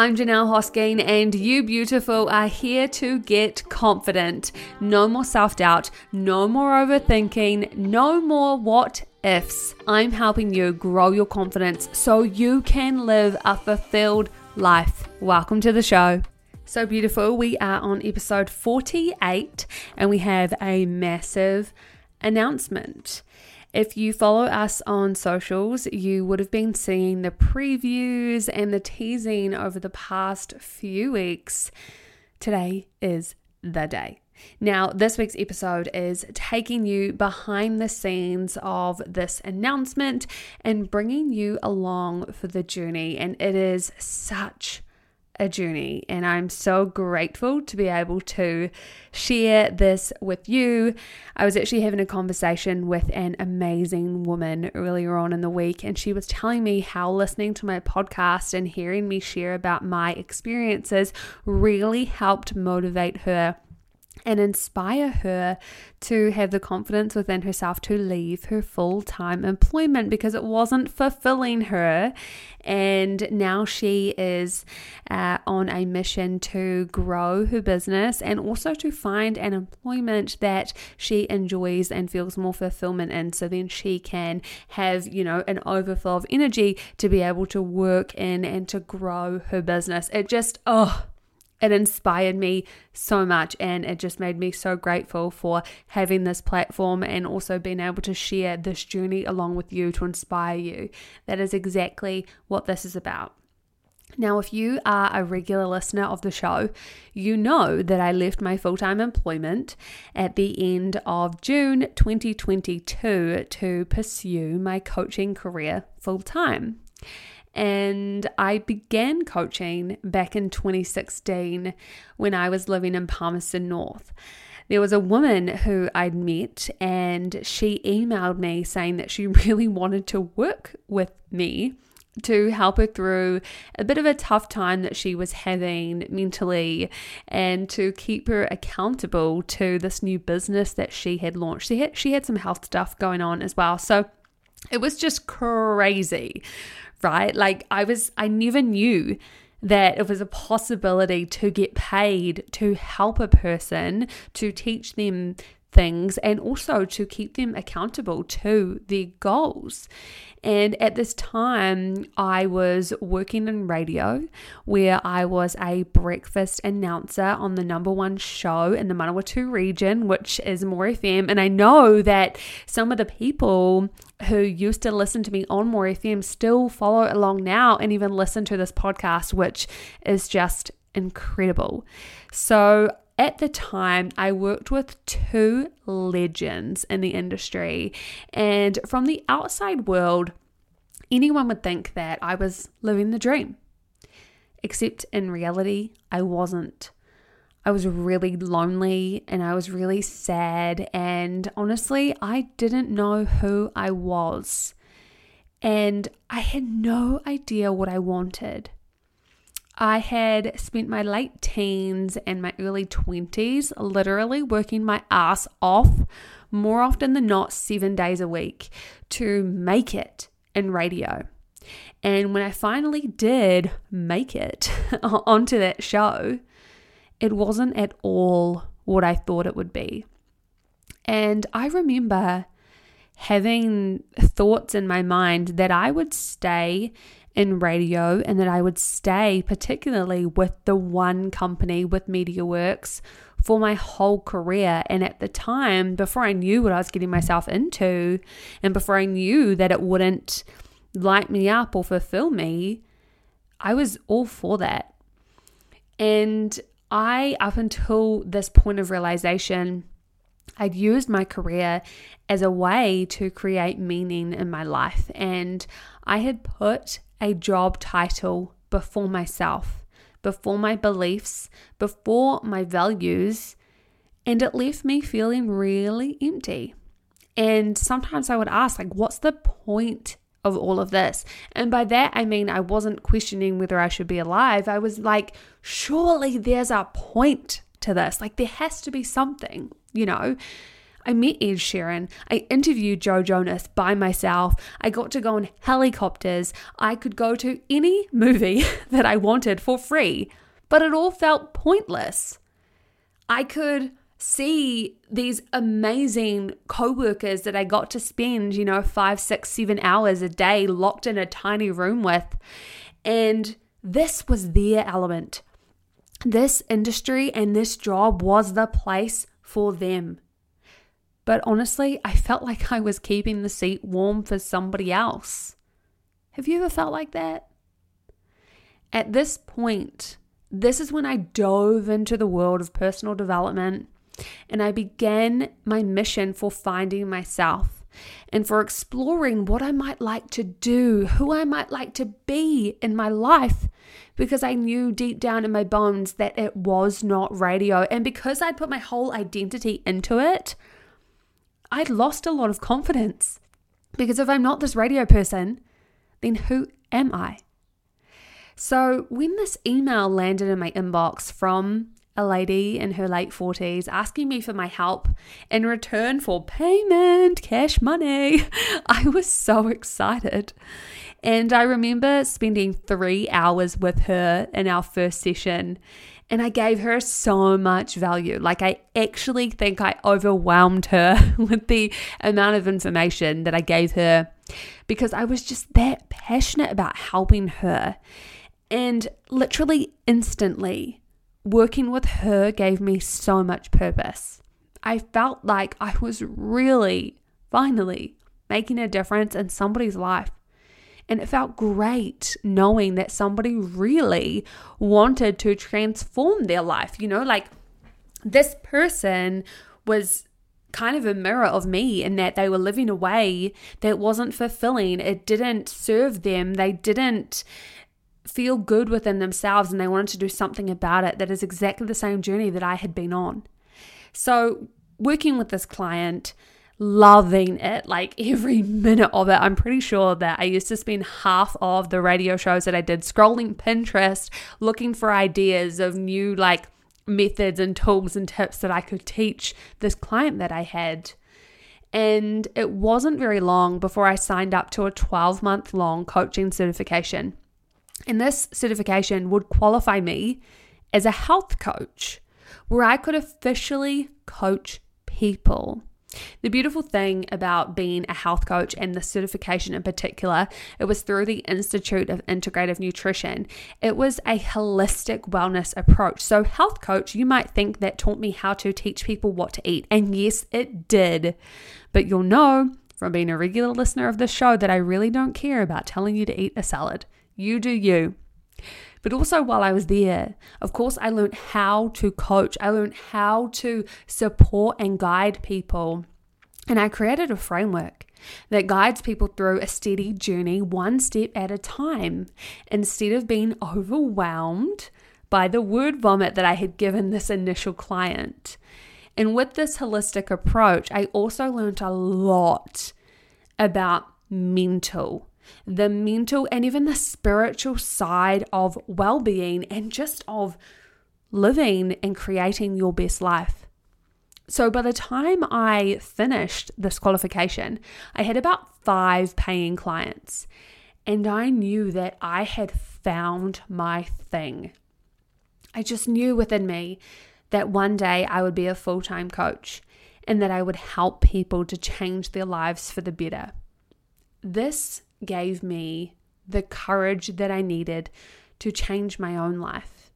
I'm Johnelle Hosking, and you beautiful are here to get confident. No more self doubt, no more overthinking, no more what ifs. I'm helping you grow your confidence so you can live a fulfilled life. Welcome to the show. So beautiful. We are on episode 48, and we have a massive announcement. If you follow us on socials, you would have been seeing the previews and the teasing over the past few weeks. Today is the day. Now, this week's episode is taking you behind the scenes of this announcement and bringing you along for the journey. And it is such a journey, and I'm so grateful to be able to share this with you. I was actually having a conversation with an amazing woman earlier on in the week, and she was telling me how listening to my podcast and hearing me share about my experiences really helped motivate her and inspire her to have the confidence within herself to leave her full time employment because it wasn't fulfilling her. And now she is uh, on a mission to grow her business and also to find an employment that she enjoys and feels more fulfillment in. So then she can have, you know, an overflow of energy to be able to work in and to grow her business. It just, oh, it inspired me so much and it just made me so grateful for having this platform and also being able to share this journey along with you to inspire you. That is exactly what this is about. Now, if you are a regular listener of the show, you know that I left my full time employment at the end of June 2022 to pursue my coaching career full time. And I began coaching back in 2016 when I was living in Palmerston North. There was a woman who I'd met, and she emailed me saying that she really wanted to work with me to help her through a bit of a tough time that she was having mentally and to keep her accountable to this new business that she had launched. She had, she had some health stuff going on as well. So it was just crazy right? Like I was, I never knew that it was a possibility to get paid to help a person, to teach them things, and also to keep them accountable to their goals. And at this time, I was working in radio where I was a breakfast announcer on the number one show in the Manawatu region, which is More FM. And I know that some of the people who used to listen to me on More FM still follow along now and even listen to this podcast, which is just incredible. So at the time, I worked with two legends in the industry, and from the outside world, anyone would think that I was living the dream. Except in reality, I wasn't. I was really lonely and I was really sad, and honestly, I didn't know who I was. And I had no idea what I wanted. I had spent my late teens and my early 20s literally working my ass off more often than not, seven days a week to make it in radio. And when I finally did make it onto that show, it wasn't at all what I thought it would be. And I remember having thoughts in my mind that I would stay in radio and that I would stay particularly with the one company with MediaWorks for my whole career. And at the time, before I knew what I was getting myself into, and before I knew that it wouldn't light me up or fulfill me, I was all for that. And I, up until this point of realization, I'd used my career as a way to create meaning in my life. And I had put a job title before myself, before my beliefs, before my values, and it left me feeling really empty. And sometimes I would ask, like, what's the point of all of this? And by that, I mean, I wasn't questioning whether I should be alive. I was like, surely there's a point to this. Like, there has to be something, you know? I met Ed Sheeran. I interviewed Joe Jonas by myself. I got to go on helicopters. I could go to any movie that I wanted for free, but it all felt pointless. I could see these amazing co-workers that I got to spend, you know, five, six, seven hours a day locked in a tiny room with. And this was their element. This industry and this job was the place for them. But honestly, I felt like I was keeping the seat warm for somebody else. Have you ever felt like that? At this point, this is when I dove into the world of personal development and I began my mission for finding myself and for exploring what I might like to do, who I might like to be in my life, because I knew deep down in my bones that it was not radio. And because I'd put my whole identity into it, I'd lost a lot of confidence. Because if I'm not this radio person, then who am I? So when this email landed in my inbox from a lady in her late 40s asking me for my help in return for payment, cash money. I was so excited. And I remember spending three hours with her in our first session. And I gave her so much value. Like, I actually think I overwhelmed her with the amount of information that I gave her because I was just that passionate about helping her. And literally instantly, working with her gave me so much purpose. I felt like I was really, finally, making a difference in somebody's life. And it felt great knowing that somebody really wanted to transform their life. You know, like this person was kind of a mirror of me in that they were living a way that wasn't fulfilling. It didn't serve them. They didn't feel good within themselves and they wanted to do something about it that is exactly the same journey that I had been on. So, working with this client, loving it, like every minute of it. I'm pretty sure that I used to spend half of the radio shows that I did scrolling Pinterest looking for ideas of new, like, methods and tools and tips that I could teach this client that I had. And it wasn't very long before I signed up to a 12 month long coaching certification. And this certification would qualify me as a health coach, where I could officially coach people. The beautiful thing about being a health coach and the certification in particular, it was through the Institute of Integrative Nutrition. It was a holistic wellness approach. So, health coach, you might think that taught me how to teach people what to eat. And yes, it did. But you'll know from being a regular listener of this show that I really don't care about telling you to eat a salad. You do you. But also, while I was there, of course, I learned how to coach. I learned how to support and guide people. And I created a framework that guides people through a steady journey, one step at a time, instead of being overwhelmed by the word vomit that I had given this initial client. And with this holistic approach, I also learned a lot about mental the mental and even the spiritual side of well being and just of living and creating your best life. So by the time I finished this qualification, I had about five paying clients, and I knew that I had found my thing. I just knew within me that one day I would be a full time coach and that I would help people to change their lives for the better. This gave me the courage that I needed to change my own life.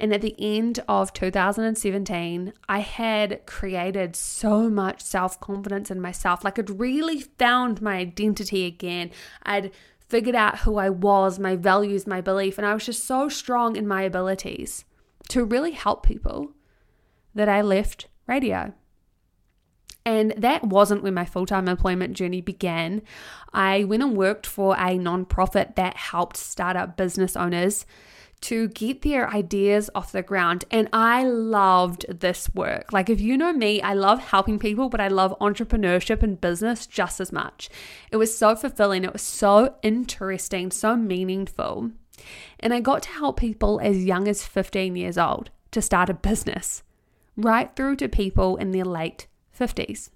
And at the end of 2017, I had created so much self confidence in myself. Like I'd really found my identity again. I'd figured out who I was, my values, my belief, and I was just so strong in my abilities to really help people that I left radio. And that wasn't when my full time employment journey began. I went and worked for a nonprofit that helped startup business owners to get their ideas off the ground. And I loved this work. Like, if you know me, I love helping people, but I love entrepreneurship and business just as much. It was so fulfilling, it was so interesting, so meaningful. And I got to help people as young as 15 years old to start a business, right through to people in their late 50s.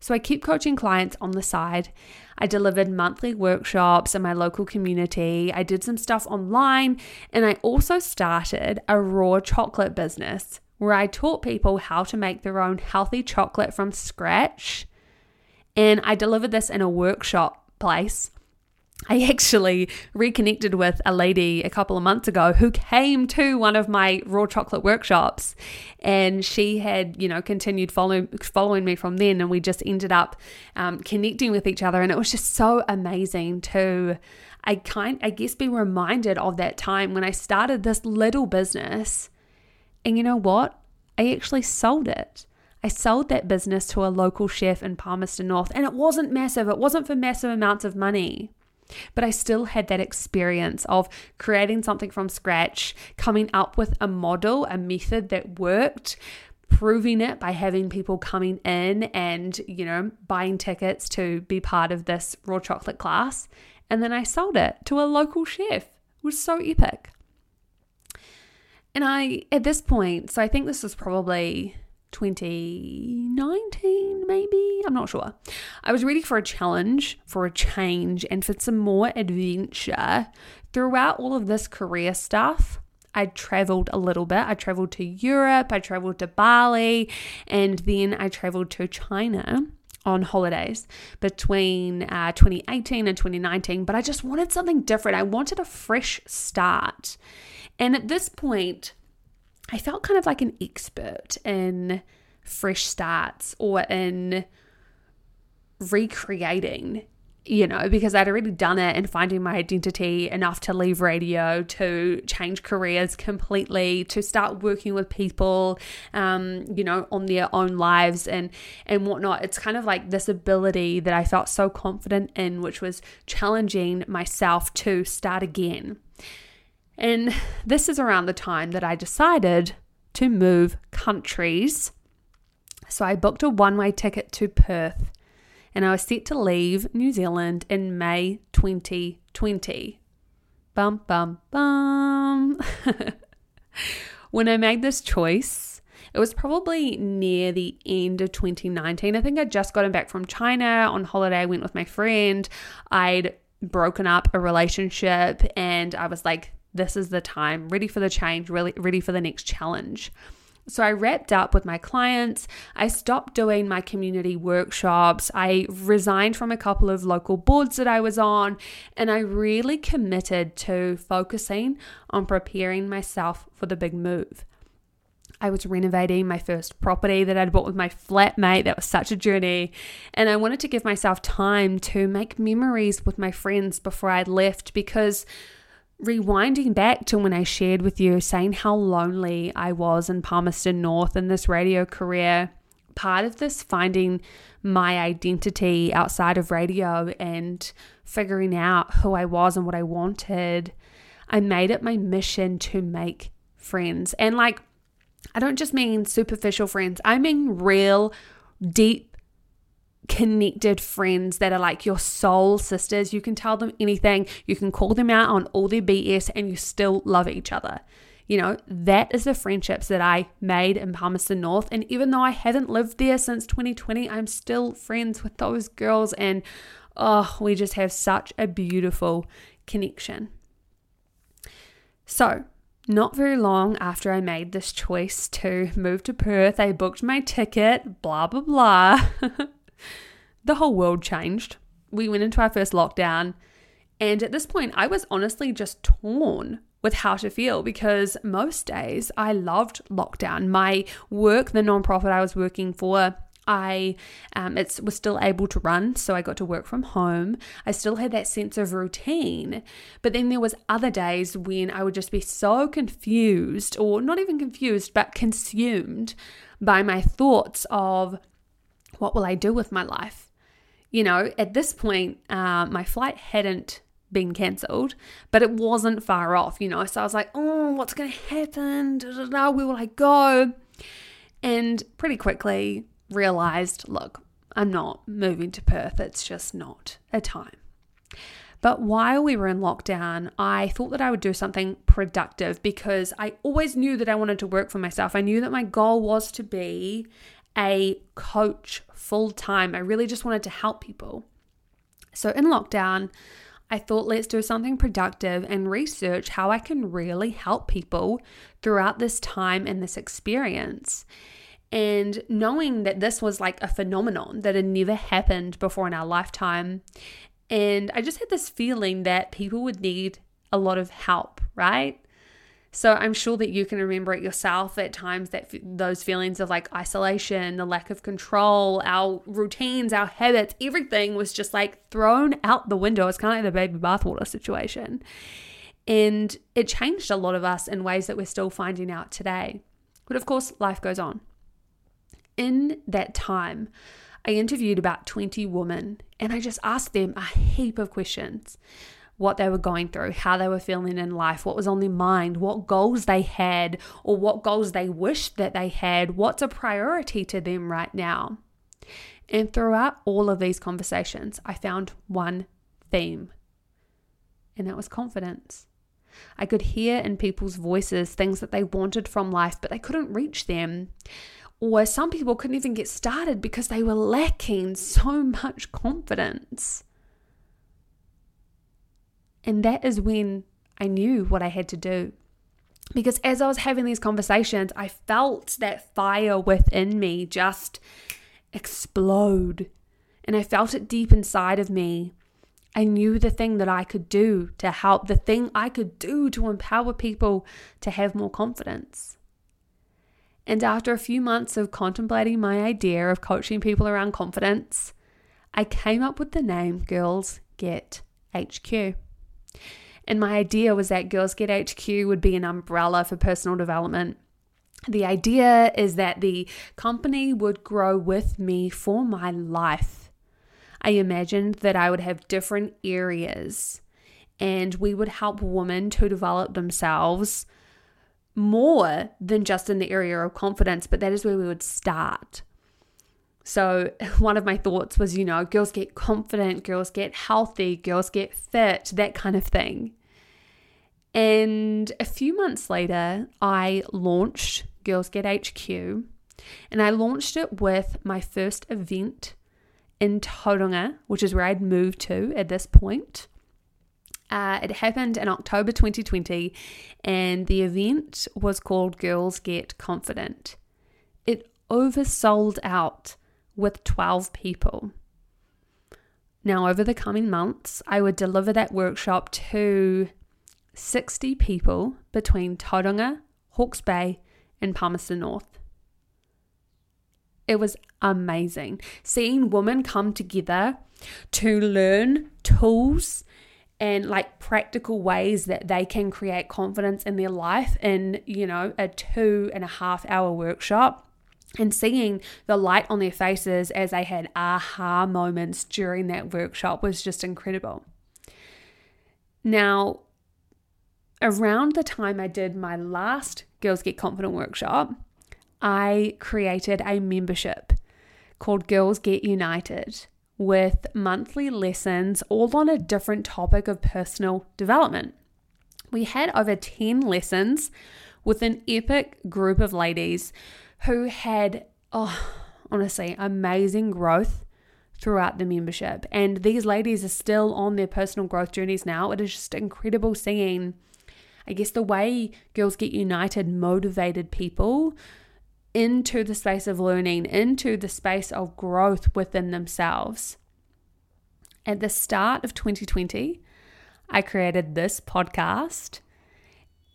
So I keep coaching clients on the side. I delivered monthly workshops in my local community. I did some stuff online, and I also started a raw chocolate business where I taught people how to make their own healthy chocolate from scratch. And I delivered this in a workshop place I actually reconnected with a lady a couple of months ago who came to one of my raw chocolate workshops and she had, you know, continued following following me from then and we just ended up um, connecting with each other and it was just so amazing to I kind I guess be reminded of that time when I started this little business and you know what? I actually sold it. I sold that business to a local chef in Palmerston North, and it wasn't massive. It wasn't for massive amounts of money. But I still had that experience of creating something from scratch, coming up with a model, a method that worked, proving it by having people coming in and, you know, buying tickets to be part of this raw chocolate class. And then I sold it to a local chef. It was so epic. And I, at this point, so I think this was probably 2019, maybe. I'm not sure. I was ready for a challenge, for a change, and for some more adventure. Throughout all of this career stuff, I traveled a little bit. I traveled to Europe, I traveled to Bali, and then I traveled to China on holidays between uh, 2018 and 2019. But I just wanted something different. I wanted a fresh start. And at this point, I felt kind of like an expert in fresh starts or in recreating, you know, because I'd already done it and finding my identity enough to leave radio, to change careers completely, to start working with people, um, you know, on their own lives and and whatnot. It's kind of like this ability that I felt so confident in, which was challenging myself to start again. And this is around the time that I decided to move countries. So I booked a one way ticket to Perth and I was set to leave New Zealand in May 2020. Bum, bum, bum. when I made this choice, it was probably near the end of 2019. I think I'd just gotten back from China on holiday. I went with my friend. I'd broken up a relationship and I was like, this is the time, ready for the change, really ready for the next challenge. So I wrapped up with my clients. I stopped doing my community workshops. I resigned from a couple of local boards that I was on, and I really committed to focusing on preparing myself for the big move. I was renovating my first property that I'd bought with my flatmate. That was such a journey. And I wanted to give myself time to make memories with my friends before I left because rewinding back to when I shared with you, saying how lonely I was in Palmerston North in this radio career, part of this finding my identity outside of radio and figuring out who I was and what I wanted, I made it my mission to make friends. And like, I don't just mean superficial friends, I mean real, deep connected friends that are like your soul sisters. You can tell them anything, you can call them out on all their BS, and you still love each other. You know, that is the friendships that I made in Palmerston North. And even though I haven't lived there since 2020, I'm still friends with those girls. And oh, we just have such a beautiful connection. So, not very long after I made this choice to move to Perth, I booked my ticket, blah, blah, blah. the whole world changed. We went into our first lockdown. And at this point, I was honestly just torn with how to feel because most days I loved lockdown. My work, the nonprofit I was working for, I um, it was still able to run, so I got to work from home. I still had that sense of routine, but then there was other days when I would just be so confused, or not even confused, but consumed by my thoughts of what will I do with my life? You know, at this point, uh, my flight hadn't been cancelled, but it wasn't far off, you know. So I was like, oh, what's going to happen? Da, da, da, where will I go? And pretty quickly realized, look, I'm not moving to Perth. It's just not a time. But while we were in lockdown, I thought that I would do something productive because I always knew that I wanted to work for myself. I knew that my goal was to be a coach full time. I really just wanted to help people. So in lockdown, I thought let's do something productive and research how I can really help people throughout this time and this experience. And knowing that this was like a phenomenon that had never happened before in our lifetime. And I just had this feeling that people would need a lot of help, right? So I'm sure that you can remember it yourself at times that f- those feelings of like isolation, the lack of control, our routines, our habits, everything was just like thrown out the window. It's kind of like the baby bathwater situation. And it changed a lot of us in ways that we're still finding out today. But of course, life goes on. In that time, I interviewed about 20 women and I just asked them a heap of questions what they were going through, how they were feeling in life, what was on their mind, what goals they had, or what goals they wished that they had, what's a priority to them right now. And throughout all of these conversations, I found one theme, and that was confidence. I could hear in people's voices things that they wanted from life, but they couldn't reach them. Or some people couldn't even get started because they were lacking so much confidence. And that is when I knew what I had to do. Because as I was having these conversations, I felt that fire within me just explode. And I felt it deep inside of me. I knew the thing that I could do to help, the thing I could do to empower people to have more confidence. And after a few months of contemplating my idea of coaching people around confidence, I came up with the name Girls Get HQ. And my idea was that Girls Get HQ would be an umbrella for personal development. The idea is that the company would grow with me for my life. I imagined that I would have different areas and we would help women to develop themselves more than just in the area of confidence, but that is where we would start. So, one of my thoughts was, you know, girls get confident, girls get healthy, girls get fit, that kind of thing. And a few months later, I launched Girls Get HQ, and I launched it with my first event in Tauranga, which is where I'd moved to at this point. Uh, it happened in October 2020, and the event was called Girls Get Confident. It oversold out with 12 people. Now, over the coming months, I would deliver that workshop to 60 people between Tauranga, Hawke's Bay, and Palmerston North. It was amazing seeing women come together to learn tools and like practical ways that they can create confidence in their life in, you know, a two and a half hour workshop and seeing the light on their faces as they had aha moments during that workshop was just incredible. Now, around the time I did my last Girls Get Confident workshop, I created a membership called Girls Get United with monthly lessons all on a different topic of personal development. We had over 10 lessons with an epic group of ladies who had, oh, honestly, amazing growth throughout the membership. And these ladies are still on their personal growth journeys now. It is just incredible seeing, I guess, the way Girls Get United motivated people into the space of learning, into the space of growth within themselves. At the start of 2020, I created this podcast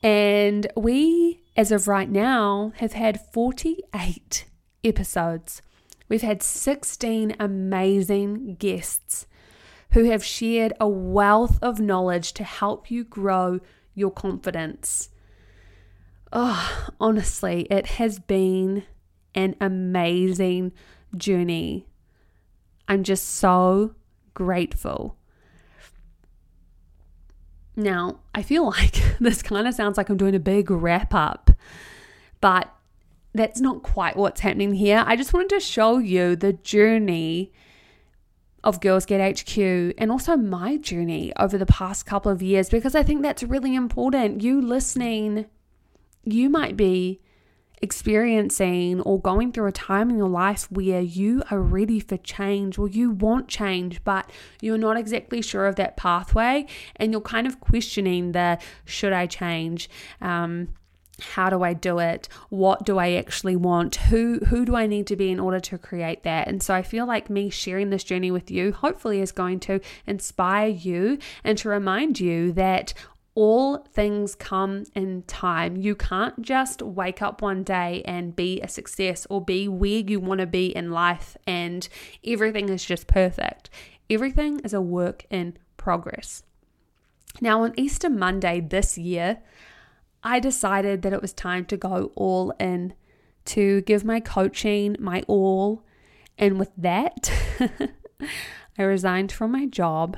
and we, as of right now, have had 48 episodes. We've had 16 amazing guests who have shared a wealth of knowledge to help you grow your confidence. Oh, honestly, it has been an amazing journey. I'm just so grateful now, I feel like this kind of sounds like I'm doing a big wrap up, but that's not quite what's happening here. I just wanted to show you the journey of Girls Get HQ and also my journey over the past couple of years because I think that's really important. You listening, you might be experiencing or going through a time in your life where you are ready for change or you want change, but you're not exactly sure of that pathway and you're kind of questioning the should I change? Um, how do I do it? What do I actually want? Who who do I need to be in order to create that? And so I feel like me sharing this journey with you hopefully is going to inspire you and to remind you that all things come in time. You can't just wake up one day and be a success or be where you want to be in life and everything is just perfect. Everything is a work in progress. Now, on Easter Monday this year, I decided that it was time to go all in, to give my coaching my all. And with that, I resigned from my job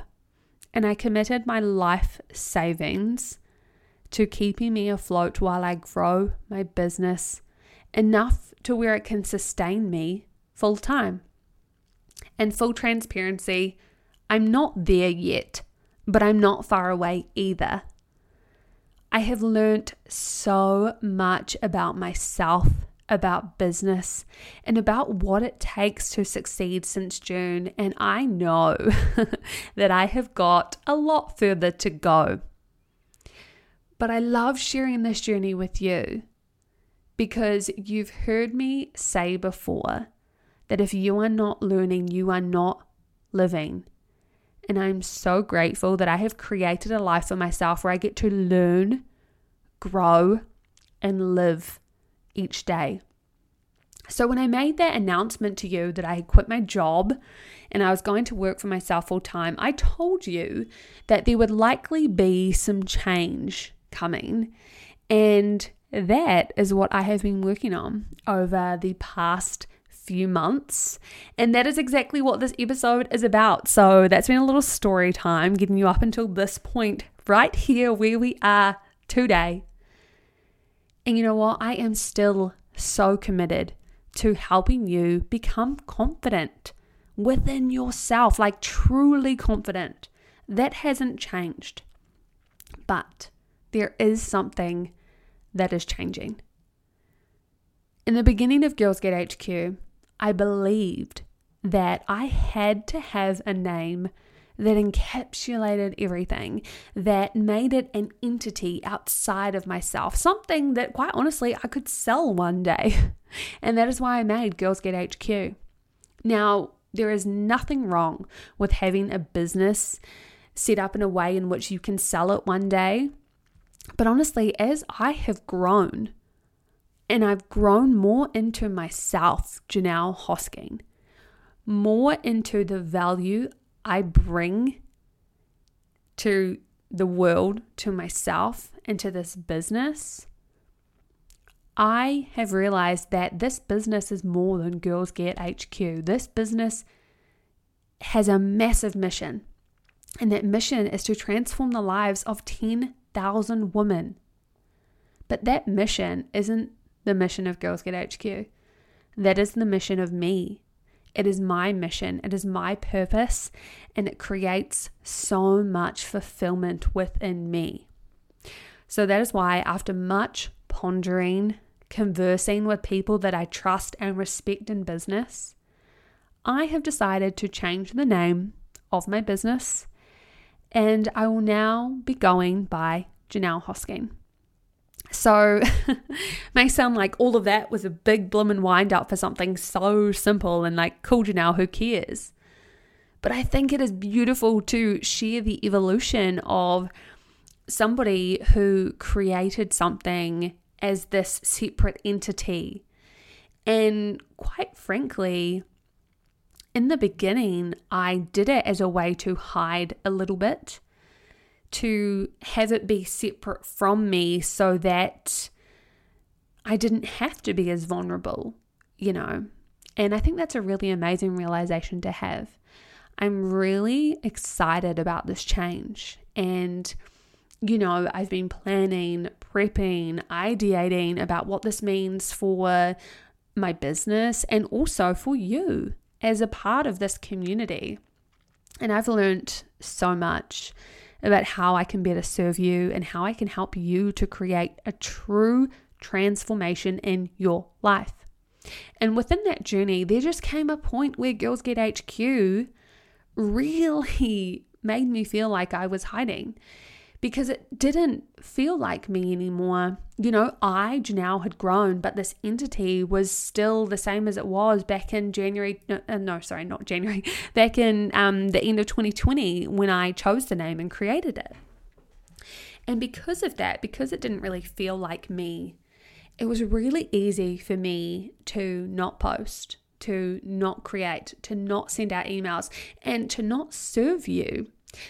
and I committed my life savings to keeping me afloat while I grow my business enough to where it can sustain me full time. And full transparency, I'm not there yet, but I'm not far away either. I have learned so much about myself, about business, and about what it takes to succeed since June. And I know that I have got a lot further to go. But I love sharing this journey with you because you've heard me say before that if you are not learning, you are not living. And I'm so grateful that I have created a life for myself where I get to learn, grow, and live each day. So, when I made that announcement to you that I had quit my job and I was going to work for myself full time, I told you that there would likely be some change coming. And that is what I have been working on over the past few months. And that is exactly what this episode is about. So that's been a little story time getting you up until this point, right here where we are today. And you know what? I am still so committed to helping you become confident within yourself, like truly confident. That hasn't changed. But there is something that is changing. In the beginning of Girls Get HQ, I believed that I had to have a name that encapsulated everything, that made it an entity outside of myself, something that quite honestly I could sell one day. And that is why I made Girls Get HQ. Now, there is nothing wrong with having a business set up in a way in which you can sell it one day. But honestly, as I have grown, and I've grown more into myself, Johnelle Hosking, more into the value I bring to the world, to myself, and to this business, I have realized that this business is more than Girls Get HQ. This business has a massive mission, and that mission is to transform the lives of 10,000 women. But that mission isn't the mission of Girls Get HQ. That is the mission of me. It is my mission, it is my purpose, and it creates so much fulfillment within me. So that is why, after much pondering, conversing with people that I trust and respect in business, I have decided to change the name of my business and I will now be going by Johnelle Hosking. So, may sound like all of that was a big bloomin' wind up for something so simple and like, cool, Johnelle, who cares? But I think it is beautiful to share the evolution of somebody who created something as this separate entity. And quite frankly, in the beginning, I did it as a way to hide a little bit to have it be separate from me so that I didn't have to be as vulnerable, you know. And I think that's a really amazing realization to have. I'm really excited about this change. And, you know, I've been planning, prepping, ideating about what this means for my business and also for you as a part of this community. And I've learned so much about how I can better serve you and how I can help you to create a true transformation in your life. And within that journey, there just came a point where Girls Get HQ really made me feel like I was hiding because it didn't feel like me anymore. You know, I now had grown, but this entity was still the same as it was back in January. No, uh, no sorry, not January. Back in um, the end of 2020 when I chose the name and created it. And because of that, because it didn't really feel like me, it was really easy for me to not post, to not create, to not send out emails, and to not serve you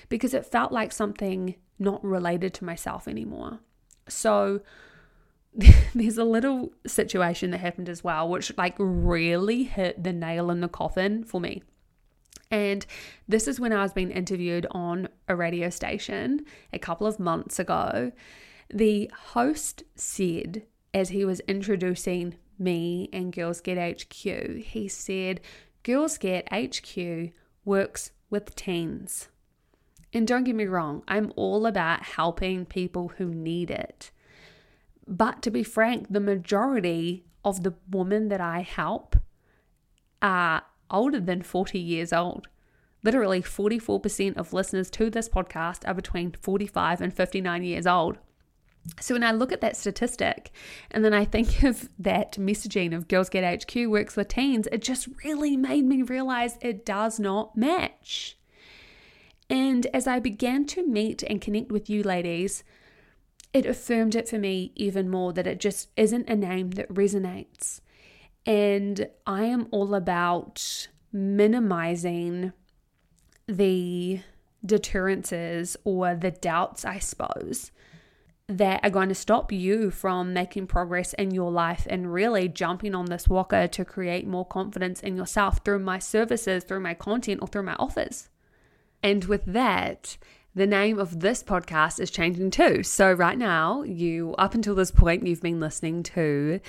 because it felt like something not related to myself anymore. So there's a little situation that happened as well, which like really hit the nail in the coffin for me. And this is when I was being interviewed on a radio station a couple of months ago. The host said, as he was introducing me and Girls Get HQ, he said, Girls Get HQ works with teens. And don't get me wrong, I'm all about helping people who need it. But to be frank, the majority of the women that I help are older than 40 years old. Literally, 44% of listeners to this podcast are between 45 and 59 years old. So when I look at that statistic and then I think of that messaging of Girls Get HQ works with teens, it just really made me realize it does not match. And as I began to meet and connect with you ladies, it affirmed it for me even more that it just isn't a name that resonates. And I am all about minimizing the deterrences or the doubts, I suppose, that are going to stop you from making progress in your life and really jumping on this walker to create more confidence in yourself through my services, through my content, or through my offers. And with that, the name of this podcast is changing too. So, right now, you, up until this point, you've been listening to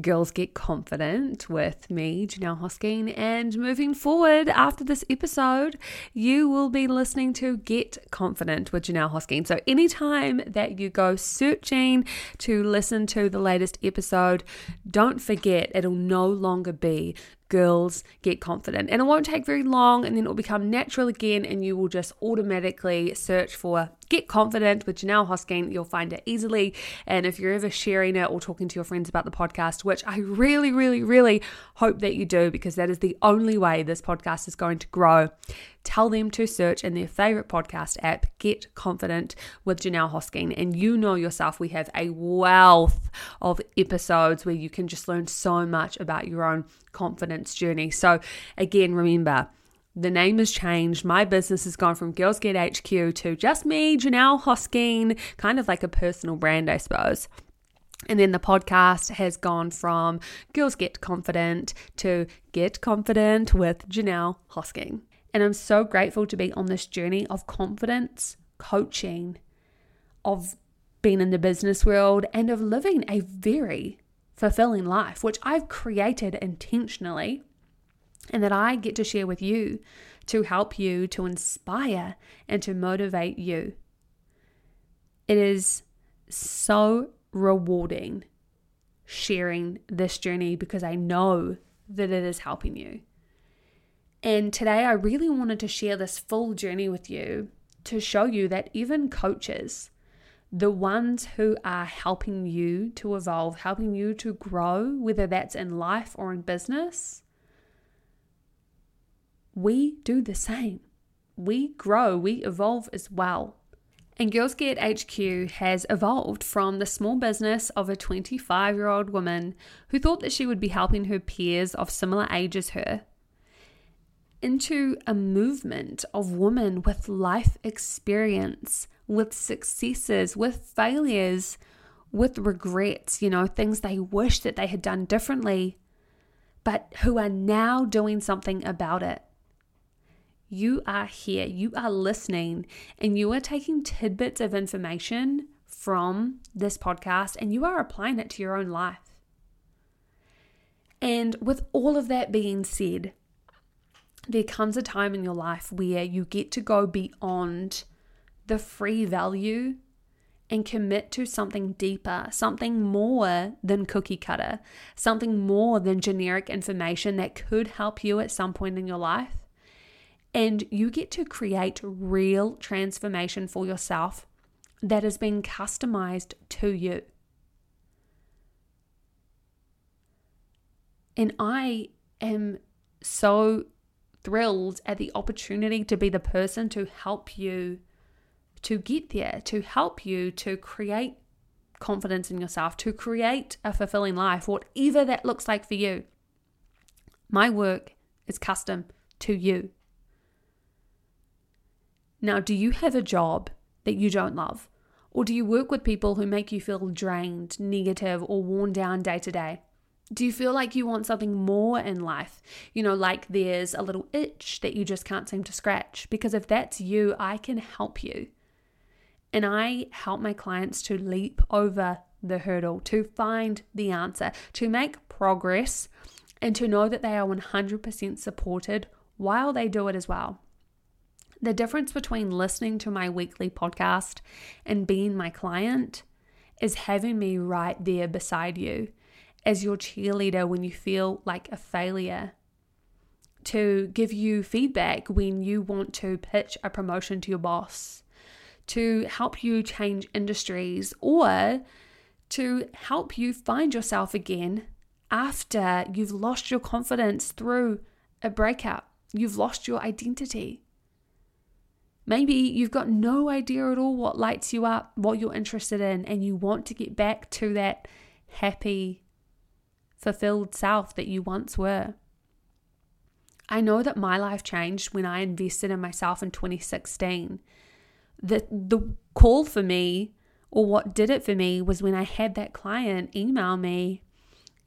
Girls Get Confident with me, Johnelle Hosking. And moving forward after this episode, you will be listening to Get Confident with Johnelle Hosking. So anytime that you go searching to listen to the latest episode, don't forget it'll no longer be girls get confident. And it won't take very long, and then it will become natural again, and you will just automatically search for Get Confident with Johnelle Hosking. You'll find it easily. And if you're ever sharing it or talking to your friends about the podcast, which I really, really, really hope that you do, because that is the only way this podcast is going to grow, tell them to search in their favorite podcast app, Get Confident with Johnelle Hosking. And you know yourself, we have a wealth of episodes where you can just learn so much about your own confidence journey. So, again, remember, the name has changed. My business has gone from Girls Get HQ to just me, Johnelle Hosking, kind of like a personal brand, I suppose. And then the podcast has gone from Girls Get Confident to Get Confident with Johnelle Hosking. And I'm so grateful to be on this journey of confidence, coaching, of being in the business world, and of living a very fulfilling life, which I've created intentionally and that I get to share with you to help you, to inspire, and to motivate you. It is so rewarding sharing this journey because I know that it is helping you. And today I really wanted to share this full journey with you to show you that even coaches, the ones who are helping you to evolve, helping you to grow, whether that's in life or in business, we do the same. We grow, we evolve as well. And Girls Get HQ has evolved from the small business of a 25 year old woman who thought that she would be helping her peers of similar age as her into a movement of women with life experience with successes, with failures, with regrets, you know, things they wish that they had done differently, but who are now doing something about it. You are here, you are listening, and you are taking tidbits of information from this podcast and you are applying it to your own life. And with all of that being said, there comes a time in your life where you get to go beyond the free value and commit to something deeper, something more than cookie cutter, something more than generic information that could help you at some point in your life. And you get to create real transformation for yourself that has been customized to you. And I am so thrilled at the opportunity to be the person to help you to get there, to help you to create confidence in yourself, to create a fulfilling life, whatever that looks like for you. My work is custom to you. Now, do you have a job that you don't love? Or do you work with people who make you feel drained, negative, or worn down day to day? Do you feel like you want something more in life? You know, like there's a little itch that you just can't seem to scratch? Because if that's you, I can help you. And I help my clients to leap over the hurdle, to find the answer, to make progress, and to know that they are 100% supported while they do it as well. The difference between listening to my weekly podcast and being my client is having me right there beside you as your cheerleader when you feel like a failure, to give you feedback when you want to pitch a promotion to your boss, to help you change industries, or to help you find yourself again after you've lost your confidence through a breakup, you've lost your identity. Maybe you've got no idea at all what lights you up, what you're interested in, and you want to get back to that happy, fulfilled self that you once were. I know that my life changed when I invested in myself in 2016. The, the call for me, or what did it for me, was when I had that client email me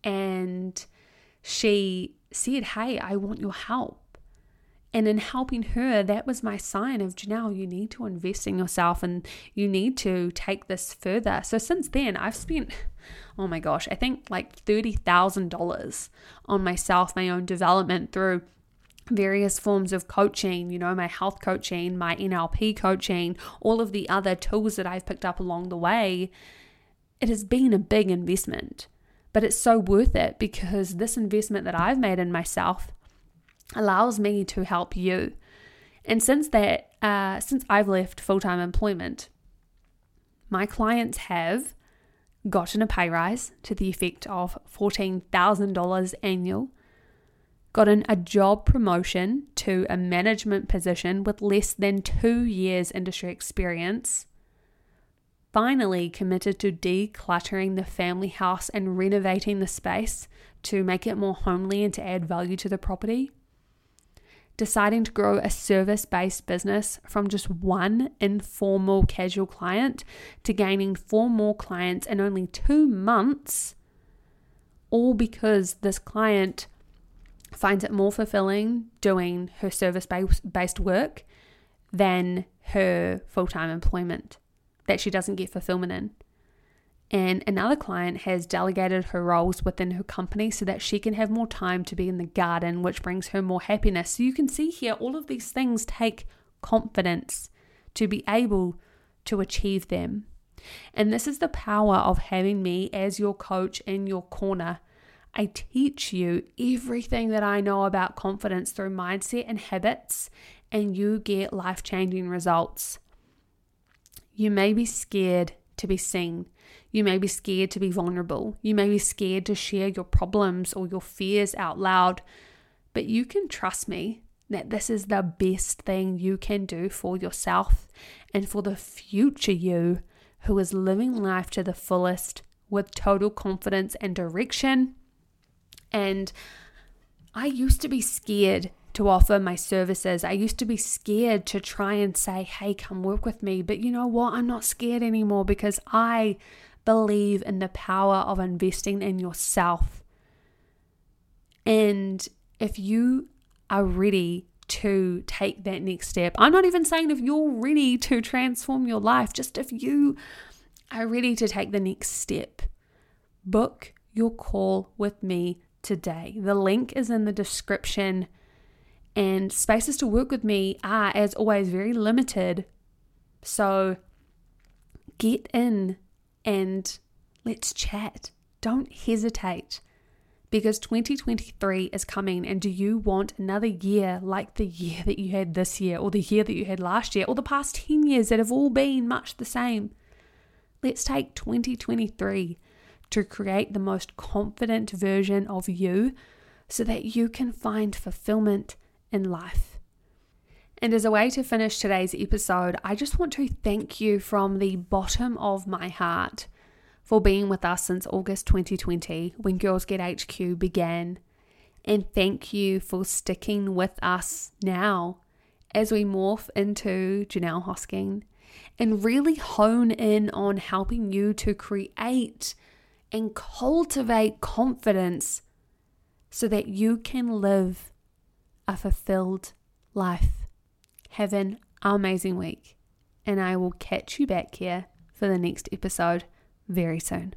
and she said, Hey, I want your help. And in helping her, that was my sign of Johnelle, you need to invest in yourself and you need to take this further. So since then, I've spent, oh my gosh, I think like $30,000 on myself, my own development through various forms of coaching, you know, my health coaching, my NLP coaching, all of the other tools that I've picked up along the way. It has been a big investment, but it's so worth it because this investment that I've made in myself allows me to help you. And since that, uh, since I've left full time employment, my clients have gotten a pay rise to the effect of $14,000 annual, gotten a job promotion to a management position with less than two years industry experience, finally committed to decluttering the family house and renovating the space to make it more homely and to add value to the property deciding to grow a service based business from just one informal casual client to gaining four more clients in only two months, all because this client finds it more fulfilling doing her service based work than her full time employment that she doesn't get fulfillment in and another client has delegated her roles within her company so that she can have more time to be in the garden, which brings her more happiness. So you can see here, all of these things take confidence to be able to achieve them. And this is the power of having me as your coach in your corner. I teach you everything that I know about confidence through mindset and habits, and you get life changing results. You may be scared to be seen. You may be scared to be vulnerable. You may be scared to share your problems or your fears out loud. But you can trust me that this is the best thing you can do for yourself and for the future you who is living life to the fullest with total confidence and direction. And I used to be scared to offer my services. I used to be scared to try and say, hey, come work with me. But you know what? I'm not scared anymore because I believe in the power of investing in yourself. And if you are ready to take that next step, I'm not even saying if you're ready to transform your life, just if you are ready to take the next step, book your call with me today. The link is in the description and spaces to work with me are, as always, very limited. So get in and let's chat. Don't hesitate because 2023 is coming and do you want another year like the year that you had this year or the year that you had last year or the past 10 years that have all been much the same let's take 2023 to create the most confident version of you so that you can find fulfillment in life and as a way to finish today's episode i just want to thank you from the bottom of my heart for being with us since August 2020 when Girls Get HQ began. And thank you for sticking with us now as we morph into Johnelle Hosking and really hone in on helping you to create and cultivate confidence so that you can live a fulfilled life. Have an amazing week, and I will catch you back here for the next episode very soon.